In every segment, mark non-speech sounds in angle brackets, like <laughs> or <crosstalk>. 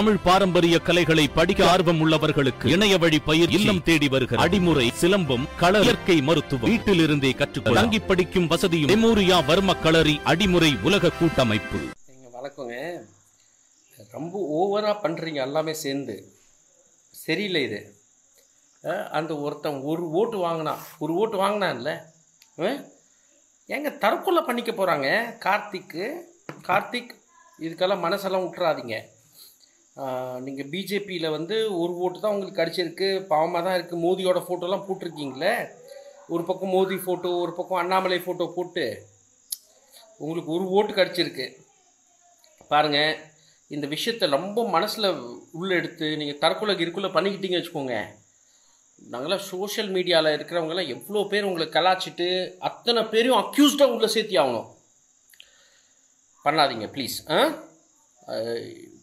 தமிழ் பாரம்பரிய கலைகளை படிக்க ஆர்வம் உள்ளவர்களுக்கு இணைய வழி பயிர் இல்லம் தேடி வருகிற அடிமுறை சிலம்பம் கள இயற்கை மருத்துவம் வீட்டிலிருந்தே கற்றுக்கொள்ள தங்கி படிக்கும் வசதியும் மெமோரியா வர்ம களரி அடிமுறை உலக கூட்டமைப்பு. நீங்கள் வணக்கங்க ரொம்ப ஓவராக பண்ணுறீங்க எல்லாமே சேர்ந்து. சரியில்லை இது. அந்த ஒருத்தன் ஒரு ஓட்டு வாங்கினான் ஒரு ஓட்டு வாங்கினான்ல ஏங்க தற்கொலை பண்ணிக்க போகிறாங்க கார்த்திக்கு கார்த்திக் இதுக்கெல்லாம் மனசெல்லாம் விட்டுறாதீங்க நீங்கள் பிஜேபியில் வந்து ஒரு ஓட்டு தான் உங்களுக்கு கிடச்சிருக்கு. பாவமாக தான் இருக்குது மோதியோட ஃபோட்டோலாம் போட்டிருக்கீங்களே? ஒரு பக்கம் மோதி ஃபோட்டோ ஒரு பக்கம் அண்ணாமலை ஃபோட்டோ போட்டு உங்களுக்கு ஒரு ஓட்டு கிடச்சிருக்கு. பாருங்கள் இந்த விஷயத்த ரொம்ப மனசில் உள்ளே எடுத்து நீங்கள் தற்கொலை இருக்குள்ளே பண்ணிக்கிட்டீங்க வச்சுக்கோங்க. நாங்களாம் சோஷியல் மீடியாவில் இருக்கிறவங்கலாம் எவ்வளோ பேர் உங்களை கலாச்சிட்டு அத்தனை பேரையும் அக்யூஸ்டாக உள்ளே சேர்த்தி ஆகணும். பண்ணாதீங்க ப்ளீஸ் ஆ?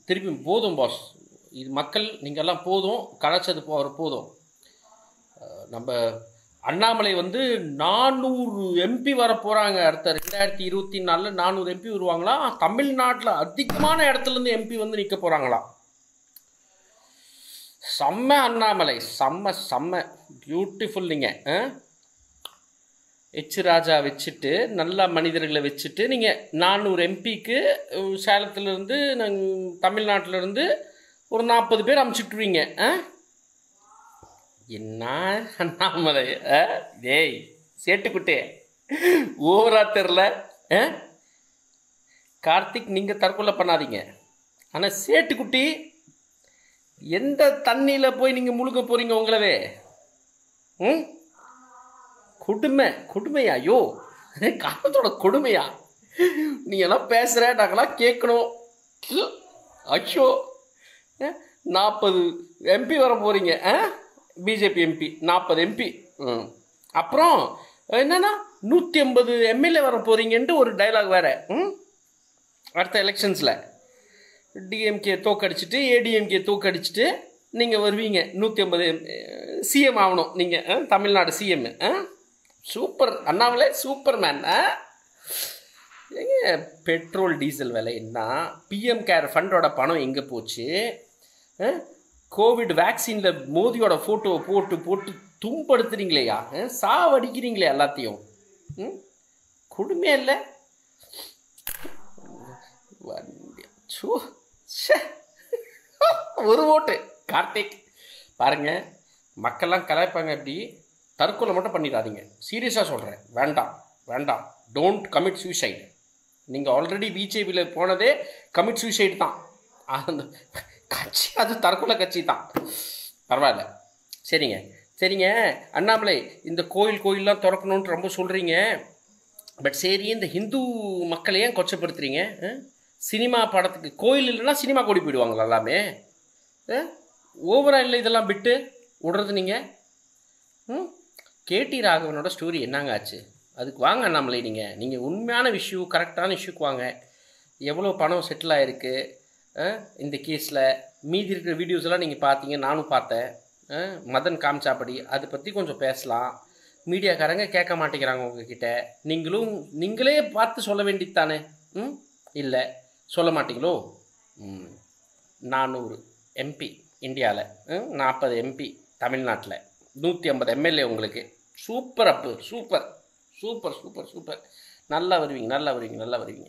திருப்பி போதும் பாஸ் இது மக்கள் நீங்கள்லாம் போதும் கலைச்சது போ போதும். நம்ம அண்ணாமலை வந்து நானூறு எம்பி வர போகிறாங்க அடுத்த ரெண்டாயிரத்தி இருபத்தி நாலில் நானூறு எம்பி வருவாங்களாம் தமிழ்நாட்டில் அதிகமான இடத்துலேருந்து எம்பி வந்து நிற்க போகிறாங்களாம் செம்ம அண்ணாமலை. செம்ம செம்ம. பியூட்டிஃபுல் நீங்கள் எச் ராஜா வச்சுட்டு நல்ல மனிதர்களை வச்சுட்டு நீங்கள் நானூறு எம்பிக்கு சேலத்துலேருந்து நாங்கள் தமிழ்நாட்டிலேருந்து ஒரு நாற்பது பேர் அமுச்சுட்ருவீங்க ஆ என்ன அண்ணாமலை ஆ? டேய் சேட்டுக்குட்டே ஓவரா தெரில ஆ? கார்த்திக் நீங்கள் தற்கொலை பண்ணாதீங்க ஆனால் சேட்டுக்குட்டி எந்த தண்ணியில் போய் நீங்கள் முழுக்க போகிறீங்க உங்களவே ம் கொடுமை கொடுமையா? ஐயோ காலத்தோட கொடுமையா? நீ எல்லாம் பேசுகிற நாங்களாம் கேட்கணும். அச்சோ நாற்பது எம்பி வர போகிறீங்க ஆ? பிஜேபி எம்பி நாற்பது எம்பி ம். அப்புறம் என்னென்னா நூற்றி ஐம்பது எம்எல்ஏ வர போகிறீங்கன்ட்டு ஒரு டைலாக் வேறு ம்? அடுத்த எலெக்ஷன்ஸில் டிஎம்கே தோக்கடிச்சிட்டு ஏடிஎம்கே தோக்கடிச்சிட்டு நீங்கள் வருவீங்க. நூற்றி ஐம்பது சிஎம் ஆகணும் நீங்கள் Tamil Nadu CM super Annamalai super man ஏங்க பெட்ரோல் டீசல் விலை என்ன? பிஎம் கேர் ஃபண்டோட பணம் எங்கே போச்சு? கோவிட் வேக்சினில் மோதியோட ஃபோட்டோவை போட்டு போட்டு தும்படுத்துறீங்களேயா சாவடிக்கிறீங்களே எல்லாத்தையும். ம்? கொடுமையா இல்லை? சோ <laughs> ஒரு ஓட்டு. கார்த்திக் பாருங்க. மக்கள்லாம் கலாய்ப்பாங்க எப்படி தற்கொலை மட்டும் பண்ணிடாதீங்க. சீரியஸாக சொல்கிறேன் வேண்டாம். வேண்டாம். டோன்ட் கமிட் சூசைட் நீங்கள் ஆல்ரெடி பிஜேபியில் போனதே கமிட் சூசைட் தான். அந்த கட்சி அது தற்கொலை கட்சி தான். பரவாயில்ல. சரிங்க. சரிங்க. அண்ணாமலை இந்த கோயில் கோயிலெலாம் திறக்கணும்னு ரொம்ப சொல்கிறீங்க பட் சரி இந்த ஹிந்து மக்களை ஏன் கொச்சப்படுத்துறீங்க? ஆ? சினிமா படத்துக்கு கோயில் இல்லைன்னா சினிமா கூடி போயிடுவாங்களா எல்லாமே? ஓவரா இல்லை இதெல்லாம் விட்டு? விடுறது நீங்கள் ம்? கேடி ராகவனோட ஸ்டோரி என்னங்க ஆச்சு? அதுக்கு வாங்க அண்ணாமலை நீங்கள் நீங்கள் உண்மையான இஷ்யூ கரெக்டான இஷ்யூக்கு வாங்க. எவ்வளோ பணம் செட்டில் ஆகிருக்கு இந்த கேஸில் மீதி இருக்கிற வீடியோஸ்லாம் நீங்கள் பார்த்தீங்க நானும் பார்த்தேன். ஆ, மதன் காமிச்சாப்படி. அதை பற்றி கொஞ்சம் பேசலாம். மீடியாக்காரங்க கேட்க மாட்டேங்கிறாங்க உங்ககிட்ட. நீங்களும் நீங்களே பார்த்து சொல்ல வேண்டியது தானே ம்? இல்லை. சொல்ல மாட்டீங்களோ? ம். நானூறு எம்பி இந்தியாவில் நாற்பது எம்பி தமிழ்நாட்டில். நூற்றி ஐம்பது எம்எல்ஏ உங்களுக்கு. சூப்பர் அப்பு சூப்பர் சூப்பர் சூப்பர் சூப்பர். நல்லா வருவீங்க நல்லா வருவீங்க நல்லா வருவீங்க.